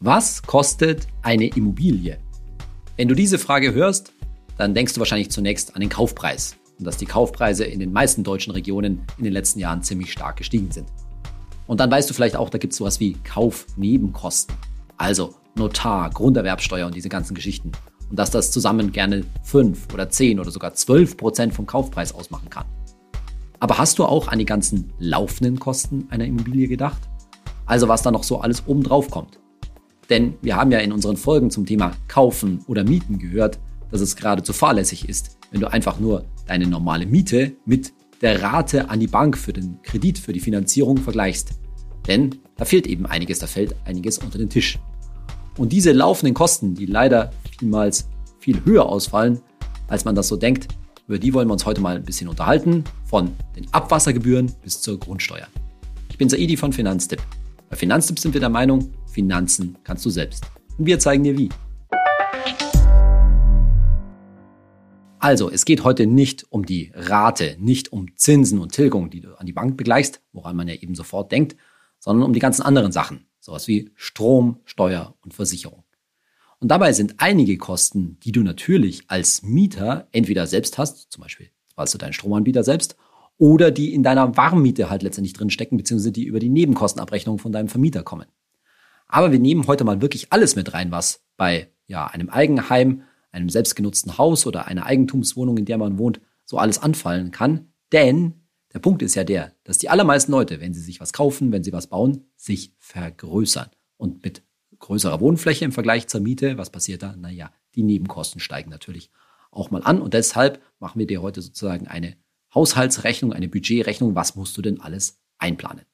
Was kostet eine Immobilie? Wenn du diese Frage hörst, dann denkst du wahrscheinlich zunächst an den Kaufpreis und dass die Kaufpreise in den meisten deutschen Regionen in den letzten Jahren ziemlich stark gestiegen sind. Und dann weißt du vielleicht auch, da gibt es sowas wie Kaufnebenkosten. Also Notar, Grunderwerbsteuer und diese ganzen Geschichten. Und dass das zusammen gerne 5 oder 10 oder sogar 12 Prozent vom Kaufpreis ausmachen kann. Aber hast du auch an die ganzen laufenden Kosten einer Immobilie gedacht? Also was da noch so alles obendrauf kommt. Denn wir haben ja in unseren Folgen zum Thema Kaufen oder Mieten gehört, dass es geradezu fahrlässig ist, wenn du einfach nur deine normale Miete mit der Rate an die Bank für den Kredit, für die Finanzierung vergleichst. Denn da fehlt eben einiges, da fällt einiges unter den Tisch. Und diese laufenden Kosten, die leider vielmals viel höher ausfallen, als man das so denkt, über die wollen wir uns heute mal ein bisschen unterhalten, von den Abwassergebühren bis zur Grundsteuer. Ich bin Saidi von Finanztipp. Bei Finanztipp sind wir der Meinung, Finanzen kannst du selbst. Und wir zeigen dir wie. Also, es geht heute nicht um die Rate, nicht um Zinsen und Tilgung, die du an die Bank begleichst, woran man ja eben sofort denkt, sondern um die ganzen anderen Sachen, sowas wie Strom, Steuer und Versicherung. Und dabei sind einige Kosten, die du natürlich als Mieter entweder selbst hast, zum Beispiel zahlst du deinen Stromanbieter selbst, oder die in deiner Warmmiete halt letztendlich drin stecken, beziehungsweise die über die Nebenkostenabrechnung von deinem Vermieter kommen. Aber wir nehmen heute mal wirklich alles mit rein, was bei ja, einem Eigenheim, einem selbstgenutzten Haus oder einer Eigentumswohnung, in der man wohnt, so alles anfallen kann. Denn der Punkt ist ja der, dass die allermeisten Leute, wenn sie sich was kaufen, wenn sie was bauen, sich vergrößern. Und mit größerer Wohnfläche im Vergleich zur Miete, was passiert da? Naja, die Nebenkosten steigen natürlich auch mal an. Und deshalb machen wir dir heute sozusagen eine Haushaltsrechnung, eine Budgetrechnung. Was musst du denn alles einplanen?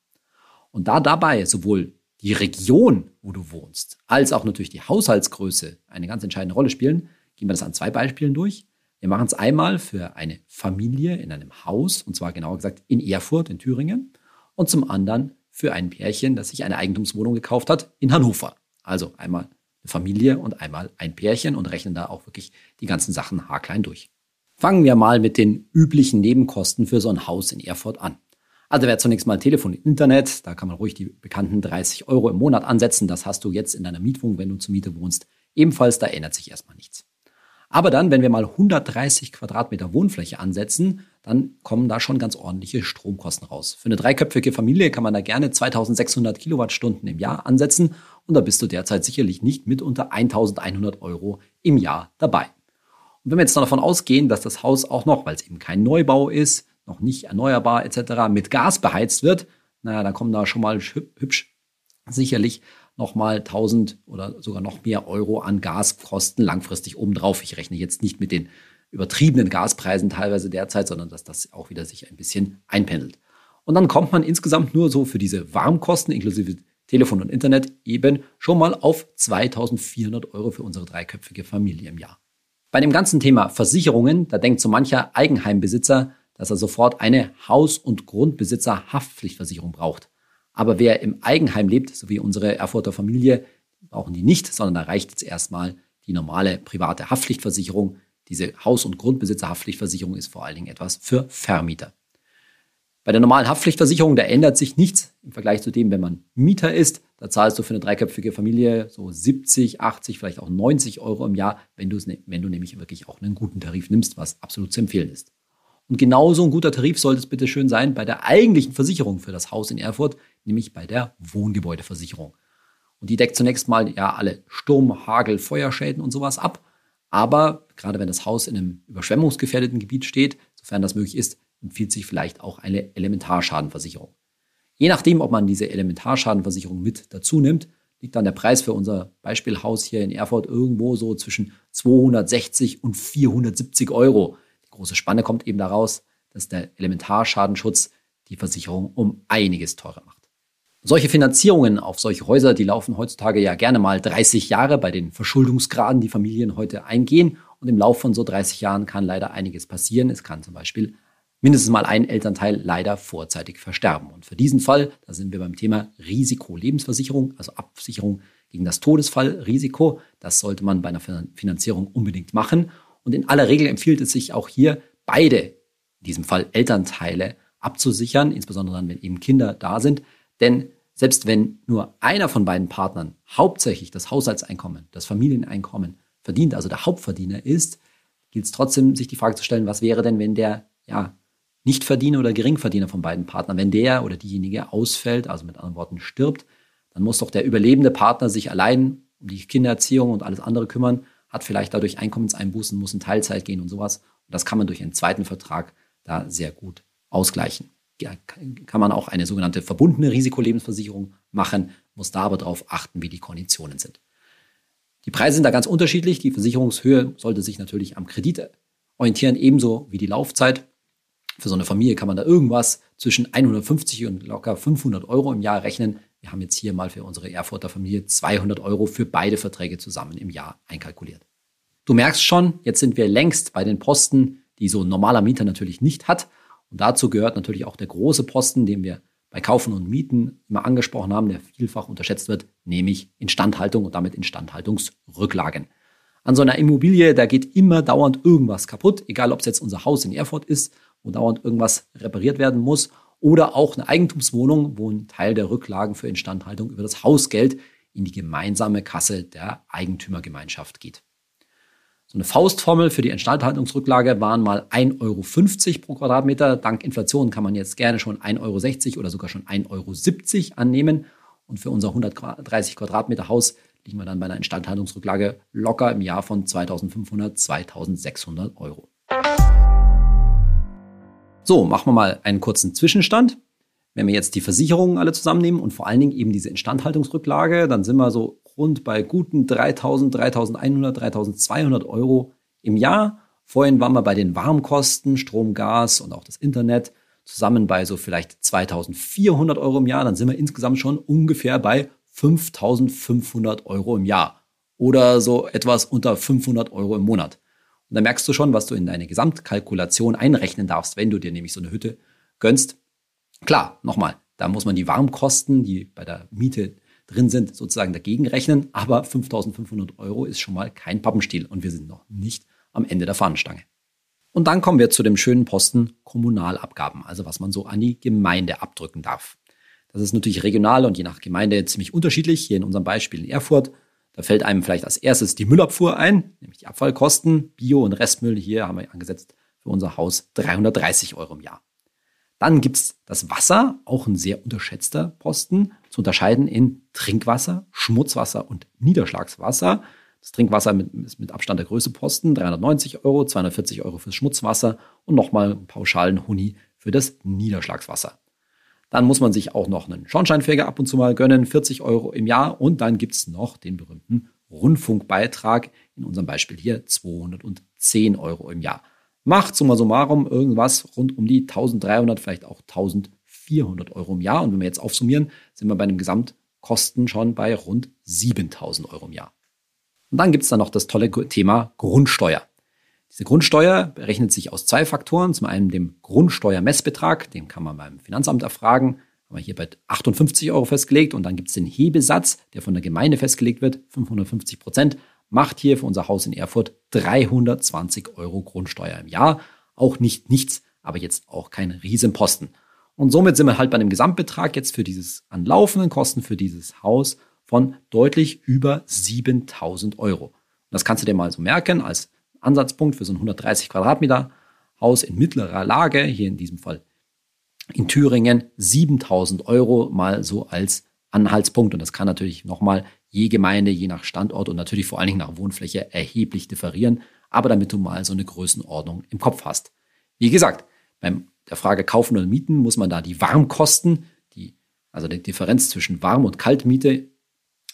Und da dabei sowohl die Region, wo du wohnst, als auch natürlich die Haushaltsgröße eine ganz entscheidende Rolle spielen, gehen wir das an zwei Beispielen durch. Wir machen es einmal für eine Familie in einem Haus, und zwar genauer gesagt in Erfurt in Thüringen, und zum anderen für ein Pärchen, das sich eine Eigentumswohnung gekauft hat in Hannover. Also einmal eine Familie und einmal ein Pärchen und rechnen da auch wirklich die ganzen Sachen haarklein durch. Fangen wir mal mit den üblichen Nebenkosten für so ein Haus in Erfurt an. Also wäre zunächst mal Telefon Internet. Da kann man ruhig die bekannten 30 Euro im Monat ansetzen. Das hast du jetzt in deiner Mietwohnung, wenn du zur Miete wohnst. Ebenfalls, da ändert sich erstmal nichts. Aber dann, wenn wir mal 130 Quadratmeter Wohnfläche ansetzen, dann kommen da schon ganz ordentliche Stromkosten raus. Für eine dreiköpfige Familie kann man da gerne 2600 Kilowattstunden im Jahr ansetzen und da bist du derzeit sicherlich nicht mit unter 1100 Euro im Jahr dabei. Und wenn wir jetzt davon ausgehen, dass das Haus auch noch, weil es eben kein Neubau ist, noch nicht erneuerbar etc. mit Gas beheizt wird, naja, da kommen da schon mal hübsch sicherlich nochmal 1000 oder sogar noch mehr Euro an Gaskosten langfristig obendrauf. Ich rechne jetzt nicht mit den übertriebenen Gaspreisen teilweise derzeit, sondern dass das auch wieder sich ein bisschen einpendelt. Und dann kommt man insgesamt nur so für diese Warmkosten inklusive Telefon und Internet eben schon mal auf 2400 Euro für unsere dreiköpfige Familie im Jahr. Bei dem ganzen Thema Versicherungen, da denkt so mancher Eigenheimbesitzer, dass er sofort eine Haus- und Grundbesitzer-Haftpflichtversicherung braucht. Aber wer im Eigenheim lebt, so wie unsere Erfurter Familie, brauchen die nicht, sondern da reicht jetzt erstmal die normale private Haftpflichtversicherung. Diese Haus- und Grundbesitzer-Haftpflichtversicherung ist vor allen Dingen etwas für Vermieter. Bei der normalen Haftpflichtversicherung, da ändert sich nichts im Vergleich zu dem, wenn man Mieter ist. Da zahlst du für eine dreiköpfige Familie so 70, 80, vielleicht auch 90 Euro im Jahr, wenn ne, wenn du nämlich wirklich auch einen guten Tarif nimmst, was absolut zu empfehlen ist. Und genauso ein guter Tarif sollte es bitte schön sein bei der eigentlichen Versicherung für das Haus in Erfurt, nämlich bei der Wohngebäudeversicherung. Und die deckt zunächst mal ja alle Sturm, Hagel, Feuerschäden und sowas ab. Aber gerade wenn das Haus in einem überschwemmungsgefährdeten Gebiet steht, sofern das möglich ist, empfiehlt sich vielleicht auch eine Elementarschadenversicherung. Je nachdem, ob man diese Elementarschadenversicherung mit dazu nimmt, liegt dann der Preis für unser Beispielhaus hier in Erfurt irgendwo so zwischen 260 und 470 Euro große Spanne kommt eben daraus, dass der Elementarschadenschutz die Versicherung um einiges teurer macht. Solche Finanzierungen auf solche Häuser, die laufen heutzutage ja gerne mal 30 Jahre bei den Verschuldungsgraden, die Familien heute eingehen. Und im Laufe von so 30 Jahren kann leider einiges passieren. Es kann zum Beispiel mindestens mal ein Elternteil leider vorzeitig versterben. Und für diesen Fall, da sind wir beim Thema Risiko-Lebensversicherung, also Absicherung gegen das Todesfallrisiko. Das sollte man bei einer Finanzierung unbedingt machen. Und in aller Regel empfiehlt es sich auch hier, beide, in diesem Fall Elternteile, abzusichern, insbesondere dann, wenn eben Kinder da sind. Denn Selbst wenn nur einer von beiden Partnern hauptsächlich das Haushaltseinkommen, das Familieneinkommen verdient, also der Hauptverdiener ist, gilt es trotzdem, sich die Frage zu stellen, was wäre denn, wenn der ja, Nichtverdiener oder Geringverdiener von beiden Partnern, wenn der oder diejenige ausfällt, also mit anderen Worten stirbt, dann muss doch der überlebende Partner sich allein um die Kindererziehung und alles andere kümmern, hat vielleicht dadurch Einkommenseinbußen, muss in Teilzeit gehen und sowas. Und das kann man durch einen zweiten Vertrag da sehr gut ausgleichen. Ja, kann man auch eine sogenannte verbundene Risikolebensversicherung machen, muss da aber darauf achten, wie die Konditionen sind. Die Preise sind da ganz unterschiedlich. Die Versicherungshöhe sollte sich natürlich am Kredit orientieren, ebenso wie die Laufzeit. Für so eine Familie kann man da irgendwas zwischen 150 und locker 500 Euro im Jahr rechnen. Wir haben jetzt hier mal für unsere Erfurter Familie 200 Euro für beide Verträge zusammen im Jahr einkalkuliert. Du merkst schon, jetzt sind wir längst bei den Posten, die so ein normaler Mieter natürlich nicht hat. Und dazu gehört natürlich auch der große Posten, den wir bei Kaufen und Mieten immer angesprochen haben, der vielfach unterschätzt wird, nämlich Instandhaltung und damit Instandhaltungsrücklagen. An so einer Immobilie, da geht immer dauernd irgendwas kaputt, egal ob es jetzt unser Haus in Erfurt ist, wo dauernd irgendwas repariert werden muss, oder auch eine Eigentumswohnung, wo ein Teil der Rücklagen für Instandhaltung über das Hausgeld in die gemeinsame Kasse der Eigentümergemeinschaft geht. So eine Faustformel für die Instandhaltungsrücklage waren mal 1,50 Euro pro Quadratmeter. Dank Inflation kann man jetzt gerne schon 1,60 Euro oder sogar schon 1,70 Euro annehmen. Und für unser 130 Quadratmeter Haus liegen wir dann bei einer Instandhaltungsrücklage locker im Jahr von 2500, 2600 Euro. So, machen wir mal einen kurzen Zwischenstand. Wenn wir jetzt die Versicherungen alle zusammennehmen und vor allen Dingen eben diese Instandhaltungsrücklage, dann sind wir so rund bei guten 3000, 3100, 3200 Euro im Jahr. Vorhin waren wir bei den Warmkosten, Strom, Gas und auch das Internet zusammen bei so vielleicht 2400 Euro im Jahr. Dann sind wir insgesamt schon ungefähr bei 5500 Euro im Jahr oder so etwas unter 500 Euro im Monat. Und da merkst du schon, was du in deine Gesamtkalkulation einrechnen darfst, wenn du dir nämlich so eine Hütte gönnst. Klar, nochmal, da muss man die Warmkosten, die bei der Miete drin sind, sozusagen dagegen rechnen. Aber 5500 Euro ist schon mal kein Pappenstiel und wir sind noch nicht am Ende der Fahnenstange. Und dann kommen wir zu dem schönen Posten Kommunalabgaben, also was man so an die Gemeinde abdrücken darf. Das ist natürlich regional und je nach Gemeinde ziemlich unterschiedlich. Hier in unserem Beispiel in Erfurt, da fällt einem vielleicht als erstes die Müllabfuhr ein, nämlich die Abfallkosten. Bio- und Restmüll hier haben wir angesetzt für unser Haus 330 Euro im Jahr. Dann gibt's das Wasser, auch ein sehr unterschätzter Posten, zu unterscheiden in Trinkwasser, Schmutzwasser und Niederschlagswasser. Das Trinkwasser ist mit Abstand der größte Posten, 390 Euro, 240 Euro fürs Schmutzwasser und nochmal pauschalen Huni für das Niederschlagswasser. Dann muss man sich auch noch einen Schornsteinfeger ab und zu mal gönnen, 40 Euro im Jahr. Und dann gibt's noch den berühmten Rundfunkbeitrag, in unserem Beispiel hier 210 Euro im Jahr macht summa summarum irgendwas rund um die 1300, vielleicht auch 1400 Euro im Jahr. Und wenn wir jetzt aufsummieren, sind wir bei einem Gesamtkosten schon bei rund 7000 Euro im Jahr. Und dann gibt es da noch das tolle Thema Grundsteuer. Diese Grundsteuer berechnet sich aus zwei Faktoren. Zum einen dem Grundsteuermessbetrag, den kann man beim Finanzamt erfragen, haben wir hier bei 58 Euro festgelegt. Und dann gibt es den Hebesatz, der von der Gemeinde festgelegt wird, 550 Prozent macht hier für unser Haus in Erfurt 320 Euro Grundsteuer im Jahr. Auch nicht nichts, aber jetzt auch kein Riesenposten. Und somit sind wir halt bei einem Gesamtbetrag jetzt für dieses an laufenden Kosten für dieses Haus von deutlich über 7000 Euro. Und das kannst du dir mal so merken als Ansatzpunkt für so ein 130 Quadratmeter Haus in mittlerer Lage, hier in diesem Fall in Thüringen, 7000 Euro mal so als Anhaltspunkt. Und das kann natürlich nochmal je Gemeinde, je nach Standort und natürlich vor allen Dingen nach Wohnfläche erheblich differieren, aber damit du mal so eine Größenordnung im Kopf hast. Wie gesagt, beim der Frage kaufen oder mieten muss man da die Warmkosten, die, also die Differenz zwischen Warm- und Kaltmiete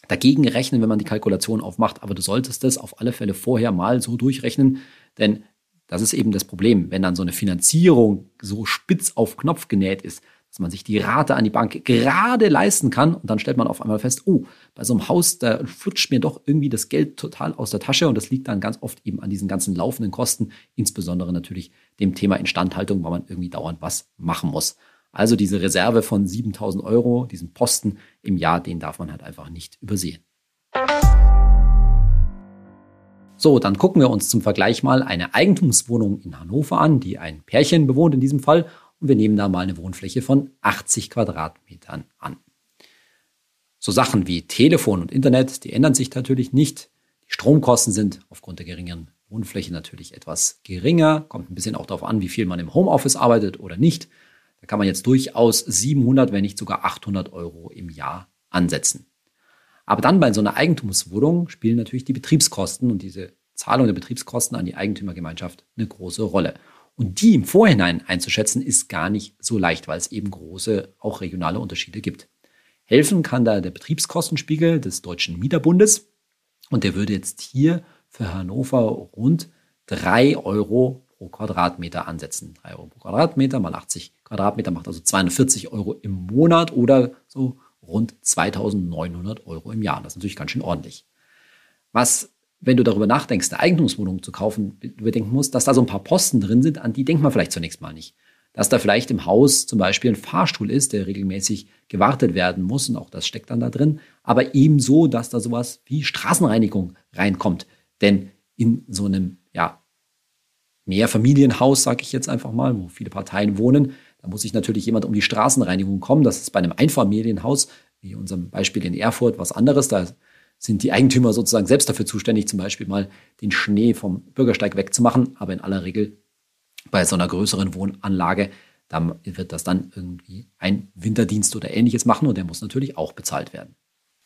dagegen rechnen, wenn man die Kalkulation aufmacht, aber du solltest das auf alle Fälle vorher mal so durchrechnen, denn das ist eben das Problem, wenn dann so eine Finanzierung so spitz auf Knopf genäht ist, dass man sich die Rate an die Bank gerade leisten kann und dann stellt man auf einmal fest, oh, bei so einem Haus, da flutscht mir doch irgendwie das Geld total aus der Tasche. Und das liegt dann ganz oft eben an diesen ganzen laufenden Kosten, insbesondere natürlich dem Thema Instandhaltung, weil man irgendwie dauernd was machen muss. Also diese Reserve von 7000 Euro, diesen Posten im Jahr, den darf man halt einfach nicht übersehen. So, dann gucken wir uns zum Vergleich mal eine Eigentumswohnung in Hannover an, die ein Pärchen bewohnt in diesem Fall und wir nehmen da mal eine Wohnfläche von 80 Quadratmetern an. So Sachen wie Telefon und Internet, die ändern sich natürlich nicht. Die Stromkosten sind aufgrund der geringeren Wohnfläche natürlich etwas geringer. Kommt ein bisschen auch darauf an, wie viel man im Homeoffice arbeitet oder nicht. Da kann man jetzt durchaus 700, wenn nicht sogar 800 Euro im Jahr ansetzen. Aber dann bei so einer Eigentumswohnung spielen natürlich die Betriebskosten und diese Zahlung der Betriebskosten an die Eigentümergemeinschaft eine große Rolle. Und die im Vorhinein einzuschätzen, ist gar nicht so leicht, weil es eben große, auch regionale Unterschiede gibt. Helfen kann da der Betriebskostenspiegel des Deutschen Mieterbundes. Und der würde jetzt hier für Hannover rund drei Euro pro Quadratmeter ansetzen. Drei Euro pro Quadratmeter mal 80 Quadratmeter macht also 240 Euro im Monat oder so rund 2900 Euro im Jahr. Das ist natürlich ganz schön ordentlich. Was wenn du darüber nachdenkst, eine Eigentumswohnung zu kaufen, bedenken musst, dass da so ein paar Posten drin sind, an die denkt man vielleicht zunächst mal nicht. Dass da vielleicht im Haus zum Beispiel ein Fahrstuhl ist, der regelmäßig gewartet werden muss und auch das steckt dann da drin. Aber ebenso, dass da sowas wie Straßenreinigung reinkommt. Denn in so einem, ja, Mehrfamilienhaus, sage ich jetzt einfach mal, wo viele Parteien wohnen, da muss sich natürlich jemand um die Straßenreinigung kommen. Das ist bei einem Einfamilienhaus, wie unserem Beispiel in Erfurt, was anderes. Da sind die Eigentümer sozusagen selbst dafür zuständig, zum Beispiel mal den Schnee vom Bürgersteig wegzumachen. Aber in aller Regel bei so einer größeren Wohnanlage, da wird das dann irgendwie ein Winterdienst oder ähnliches machen und der muss natürlich auch bezahlt werden.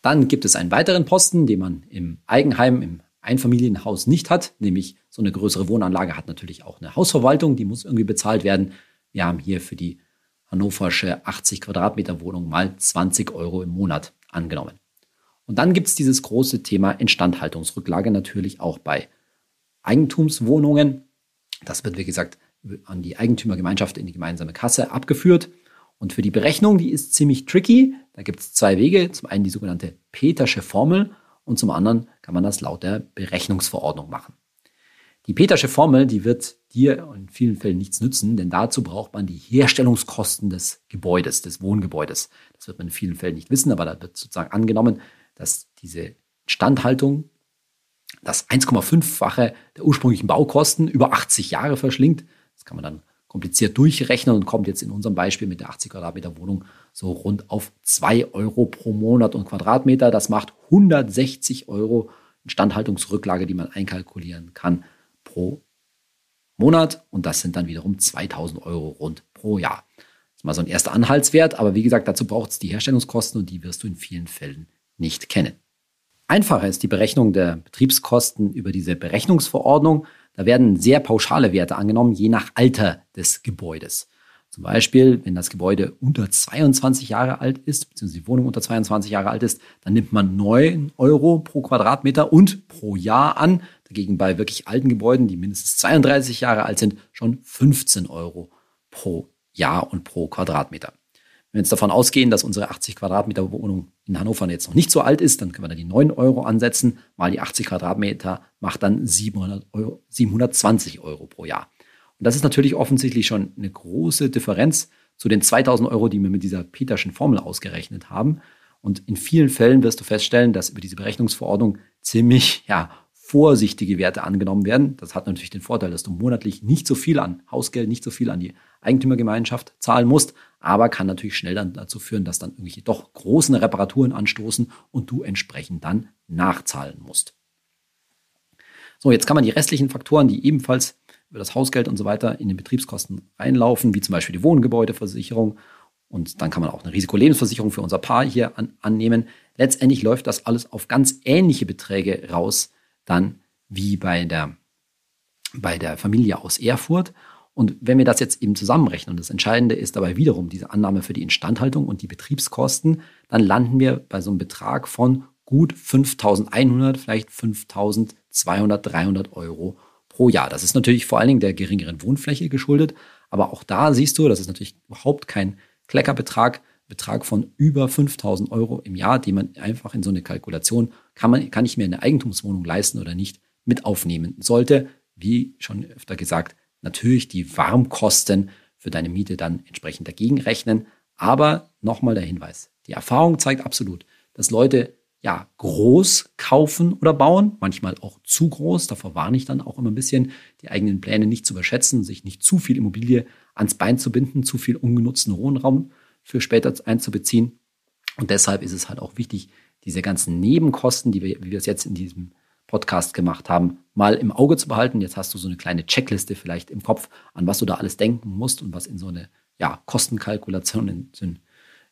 Dann gibt es einen weiteren Posten, den man im Eigenheim, im Einfamilienhaus nicht hat, nämlich so eine größere Wohnanlage hat natürlich auch eine Hausverwaltung, die muss irgendwie bezahlt werden. Wir haben hier für die hannoversche 80 Quadratmeter Wohnung mal 20 Euro im Monat angenommen. Und dann gibt es dieses große Thema Instandhaltungsrücklage natürlich auch bei Eigentumswohnungen. Das wird, wie gesagt, an die Eigentümergemeinschaft in die gemeinsame Kasse abgeführt. Und für die Berechnung, die ist ziemlich tricky. Da gibt es zwei Wege. Zum einen die sogenannte Petersche Formel und zum anderen kann man das laut der Berechnungsverordnung machen. Die Petersche Formel, die wird dir in vielen Fällen nichts nützen, denn dazu braucht man die Herstellungskosten des Gebäudes, des Wohngebäudes. Das wird man in vielen Fällen nicht wissen, aber da wird sozusagen angenommen, dass diese Standhaltung das 1,5-fache der ursprünglichen Baukosten über 80 Jahre verschlingt. Das kann man dann kompliziert durchrechnen und kommt jetzt in unserem Beispiel mit der 80 Quadratmeter Wohnung so rund auf 2 Euro pro Monat und Quadratmeter. Das macht 160 Euro Instandhaltungsrücklage, die man einkalkulieren kann pro Monat. Und das sind dann wiederum 2000 Euro rund pro Jahr. Das ist mal so ein erster Anhaltswert. Aber wie gesagt, dazu braucht es die Herstellungskosten und die wirst du in vielen Fällen nicht kennen. Einfacher ist die Berechnung der Betriebskosten über diese Berechnungsverordnung. Da werden sehr pauschale Werte angenommen, je nach Alter des Gebäudes. Zum Beispiel, wenn das Gebäude unter 22 Jahre alt ist, beziehungsweise die Wohnung unter 22 Jahre alt ist, dann nimmt man 9 Euro pro Quadratmeter und pro Jahr an. Dagegen bei wirklich alten Gebäuden, die mindestens 32 Jahre alt sind, schon 15 Euro pro Jahr und pro Quadratmeter. Wenn wir jetzt davon ausgehen, dass unsere 80 Quadratmeter Wohnung in Hannover jetzt noch nicht so alt ist, dann können wir da die 9 Euro ansetzen, mal die 80 Quadratmeter macht dann 700 Euro, 720 Euro pro Jahr. Und das ist natürlich offensichtlich schon eine große Differenz zu den 2000 Euro, die wir mit dieser Peterschen Formel ausgerechnet haben. Und in vielen Fällen wirst du feststellen, dass über diese Berechnungsverordnung ziemlich ja, vorsichtige Werte angenommen werden. Das hat natürlich den Vorteil, dass du monatlich nicht so viel an Hausgeld, nicht so viel an die Eigentümergemeinschaft zahlen musst, aber kann natürlich schnell dann dazu führen, dass dann irgendwelche doch großen Reparaturen anstoßen und du entsprechend dann nachzahlen musst. So, jetzt kann man die restlichen Faktoren, die ebenfalls über das Hausgeld und so weiter in den Betriebskosten reinlaufen, wie zum Beispiel die Wohngebäudeversicherung und dann kann man auch eine Risikolebensversicherung für unser Paar hier an, annehmen. Letztendlich läuft das alles auf ganz ähnliche Beträge raus, dann wie bei der, bei der Familie aus Erfurt. Und wenn wir das jetzt eben zusammenrechnen, und das Entscheidende ist dabei wiederum diese Annahme für die Instandhaltung und die Betriebskosten, dann landen wir bei so einem Betrag von gut 5100, vielleicht 5200, 300 Euro pro Jahr. Das ist natürlich vor allen Dingen der geringeren Wohnfläche geschuldet, aber auch da siehst du, das ist natürlich überhaupt kein Kleckerbetrag, Betrag von über 5000 Euro im Jahr, die man einfach in so eine Kalkulation, kann, man, kann ich mir eine Eigentumswohnung leisten oder nicht, mit aufnehmen sollte. Wie schon öfter gesagt, natürlich die Warmkosten für deine Miete dann entsprechend dagegen rechnen. Aber nochmal der Hinweis. Die Erfahrung zeigt absolut, dass Leute ja groß kaufen oder bauen, manchmal auch zu groß. Davor warne ich dann auch immer ein bisschen, die eigenen Pläne nicht zu überschätzen, sich nicht zu viel Immobilie ans Bein zu binden, zu viel ungenutzten Wohnraum für später einzubeziehen. Und deshalb ist es halt auch wichtig, diese ganzen Nebenkosten, die wir, wie wir es jetzt in diesem Podcast gemacht haben, mal im Auge zu behalten. Jetzt hast du so eine kleine Checkliste vielleicht im Kopf, an was du da alles denken musst und was in so eine ja, Kostenkalkulation, in so einen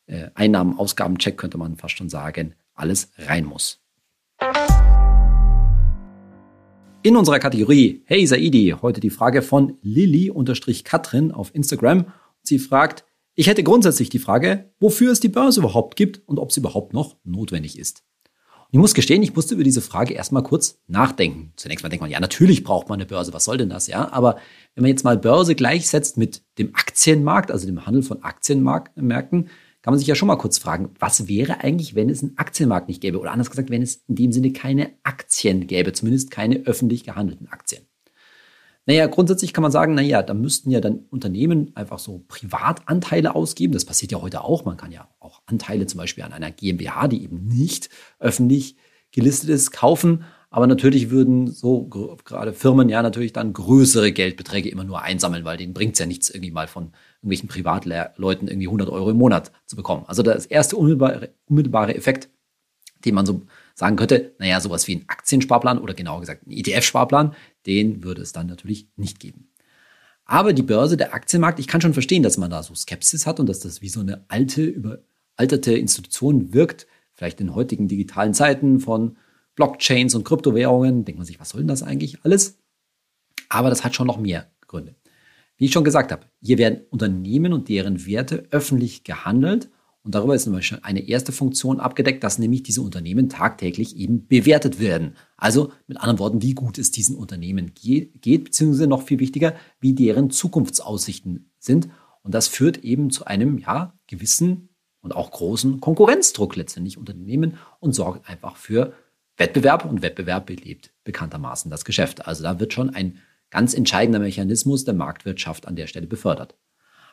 äh, Einnahmen-Ausgaben-Check könnte man fast schon sagen, alles rein muss. In unserer Kategorie Hey Saidi, heute die Frage von Lilly-Katrin auf Instagram. Sie fragt, ich hätte grundsätzlich die Frage, wofür es die Börse überhaupt gibt und ob sie überhaupt noch notwendig ist. Und ich muss gestehen, ich musste über diese Frage erstmal kurz nachdenken. Zunächst mal denkt man, ja, natürlich braucht man eine Börse, was soll denn das, ja? Aber wenn man jetzt mal Börse gleichsetzt mit dem Aktienmarkt, also dem Handel von Aktienmärkten, kann man sich ja schon mal kurz fragen, was wäre eigentlich, wenn es einen Aktienmarkt nicht gäbe? Oder anders gesagt, wenn es in dem Sinne keine Aktien gäbe, zumindest keine öffentlich gehandelten Aktien. Naja, grundsätzlich kann man sagen, naja, da müssten ja dann Unternehmen einfach so Privatanteile ausgeben. Das passiert ja heute auch. Man kann ja auch Anteile zum Beispiel an einer GmbH, die eben nicht öffentlich gelistet ist, kaufen. Aber natürlich würden so gerade Firmen ja natürlich dann größere Geldbeträge immer nur einsammeln, weil denen bringt es ja nichts, irgendwie mal von irgendwelchen Privatleuten irgendwie 100 Euro im Monat zu bekommen. Also das erste unmittelbare, unmittelbare Effekt, den man so sagen könnte, naja, sowas wie ein Aktiensparplan oder genauer gesagt ein ETF-Sparplan, den würde es dann natürlich nicht geben. Aber die Börse, der Aktienmarkt, ich kann schon verstehen, dass man da so Skepsis hat und dass das wie so eine alte, überalterte Institution wirkt, vielleicht in heutigen digitalen Zeiten von Blockchains und Kryptowährungen, denkt man sich, was soll denn das eigentlich alles? Aber das hat schon noch mehr Gründe. Wie ich schon gesagt habe, hier werden Unternehmen und deren Werte öffentlich gehandelt und darüber ist zum Beispiel eine erste Funktion abgedeckt, dass nämlich diese Unternehmen tagtäglich eben bewertet werden. Also mit anderen Worten, wie gut es diesen Unternehmen geht, beziehungsweise noch viel wichtiger, wie deren Zukunftsaussichten sind. Und das führt eben zu einem ja gewissen und auch großen Konkurrenzdruck letztendlich Unternehmen und sorgt einfach für Wettbewerb und Wettbewerb belebt bekanntermaßen das Geschäft. Also da wird schon ein ganz entscheidender Mechanismus der Marktwirtschaft an der Stelle befördert.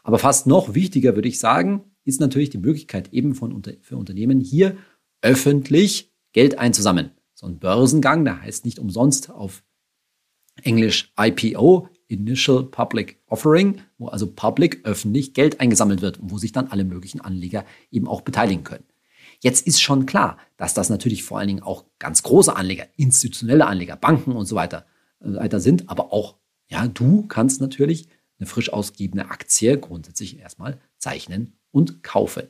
Aber fast noch wichtiger würde ich sagen, ist natürlich die Möglichkeit eben von, für Unternehmen hier öffentlich Geld einzusammeln. So ein Börsengang, der heißt nicht umsonst auf Englisch IPO, Initial Public Offering, wo also public öffentlich Geld eingesammelt wird und wo sich dann alle möglichen Anleger eben auch beteiligen können. Jetzt ist schon klar, dass das natürlich vor allen Dingen auch ganz große Anleger, institutionelle Anleger, Banken und so weiter, äh, weiter sind, aber auch, ja, du kannst natürlich eine frisch ausgegebene Aktie grundsätzlich erstmal zeichnen und kaufen.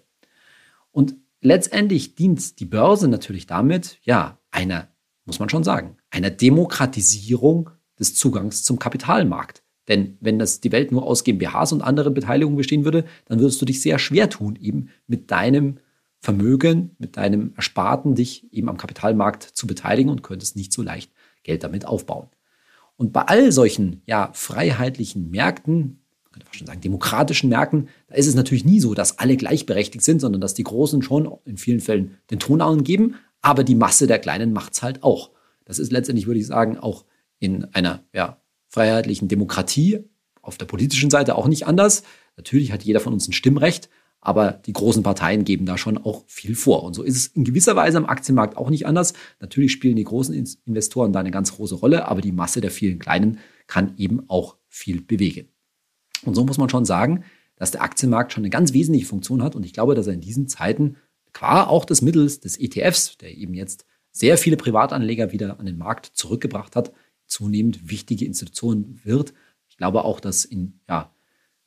Und letztendlich dient die Börse natürlich damit, ja, einer, muss man schon sagen, einer Demokratisierung des Zugangs zum Kapitalmarkt. Denn wenn das die Welt nur aus GmbHs und anderen Beteiligungen bestehen würde, dann würdest du dich sehr schwer tun, eben mit deinem Vermögen, mit deinem Ersparten dich eben am Kapitalmarkt zu beteiligen und könntest nicht so leicht Geld damit aufbauen. Und bei all solchen ja, freiheitlichen Märkten, man könnte schon sagen demokratischen Märkten, da ist es natürlich nie so, dass alle gleichberechtigt sind, sondern dass die Großen schon in vielen Fällen den Ton angeben, aber die Masse der Kleinen macht es halt auch. Das ist letztendlich, würde ich sagen, auch in einer ja, freiheitlichen Demokratie auf der politischen Seite auch nicht anders. Natürlich hat jeder von uns ein Stimmrecht, aber die großen Parteien geben da schon auch viel vor. Und so ist es in gewisser Weise am Aktienmarkt auch nicht anders. Natürlich spielen die großen Investoren da eine ganz große Rolle, aber die Masse der vielen kleinen kann eben auch viel bewegen. Und so muss man schon sagen, dass der Aktienmarkt schon eine ganz wesentliche Funktion hat. Und ich glaube, dass er in diesen Zeiten qua auch des Mittels des ETFs, der eben jetzt sehr viele Privatanleger wieder an den Markt zurückgebracht hat, zunehmend wichtige Institution wird. Ich glaube auch, dass in ja,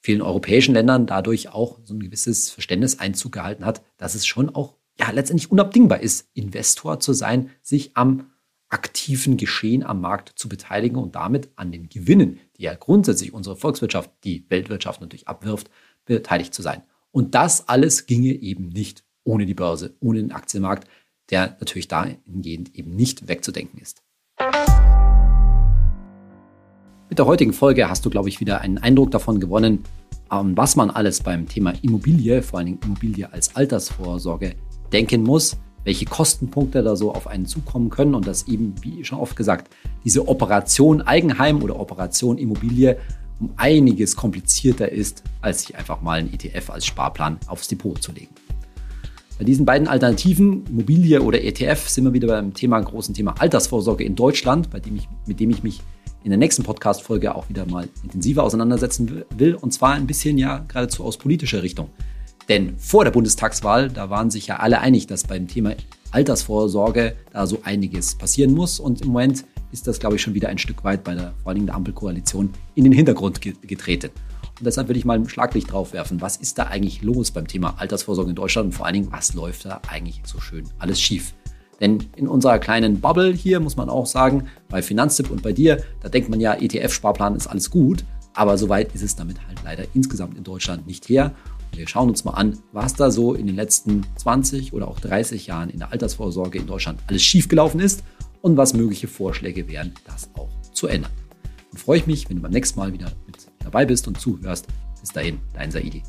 vielen europäischen Ländern dadurch auch so ein gewisses Verständnis Einzug gehalten hat, dass es schon auch ja letztendlich unabdingbar ist, Investor zu sein, sich am aktiven Geschehen am Markt zu beteiligen und damit an den Gewinnen, die ja grundsätzlich unsere Volkswirtschaft, die Weltwirtschaft natürlich abwirft, beteiligt zu sein. Und das alles ginge eben nicht ohne die Börse, ohne den Aktienmarkt, der natürlich dahingehend eben nicht wegzudenken ist. Mit der heutigen Folge hast du, glaube ich, wieder einen Eindruck davon gewonnen, an was man alles beim Thema Immobilie, vor allen Dingen Immobilie als Altersvorsorge, denken muss, welche Kostenpunkte da so auf einen zukommen können und dass eben, wie schon oft gesagt, diese Operation Eigenheim oder Operation Immobilie um einiges komplizierter ist, als sich einfach mal ein ETF als Sparplan aufs Depot zu legen. Bei diesen beiden Alternativen, Immobilie oder ETF, sind wir wieder beim Thema, großen Thema Altersvorsorge in Deutschland, bei dem ich, mit dem ich mich in der nächsten Podcast-Folge auch wieder mal intensiver auseinandersetzen will. Und zwar ein bisschen ja geradezu aus politischer Richtung. Denn vor der Bundestagswahl, da waren sich ja alle einig, dass beim Thema Altersvorsorge da so einiges passieren muss. Und im Moment ist das, glaube ich, schon wieder ein Stück weit bei der, vor allem der Ampelkoalition in den Hintergrund getreten. Und deshalb will ich mal ein Schlaglicht drauf werfen. Was ist da eigentlich los beim Thema Altersvorsorge in Deutschland? Und vor allen Dingen, was läuft da eigentlich so schön alles schief? Denn in unserer kleinen Bubble hier muss man auch sagen, bei Finanztipp und bei dir, da denkt man ja, ETF-Sparplan ist alles gut. Aber soweit ist es damit halt leider insgesamt in Deutschland nicht her. Wir schauen uns mal an, was da so in den letzten 20 oder auch 30 Jahren in der Altersvorsorge in Deutschland alles schiefgelaufen ist und was mögliche Vorschläge wären, das auch zu ändern. Und freue ich mich, wenn du beim nächsten Mal wieder mit dabei bist und zuhörst. Bis dahin, dein Saidi.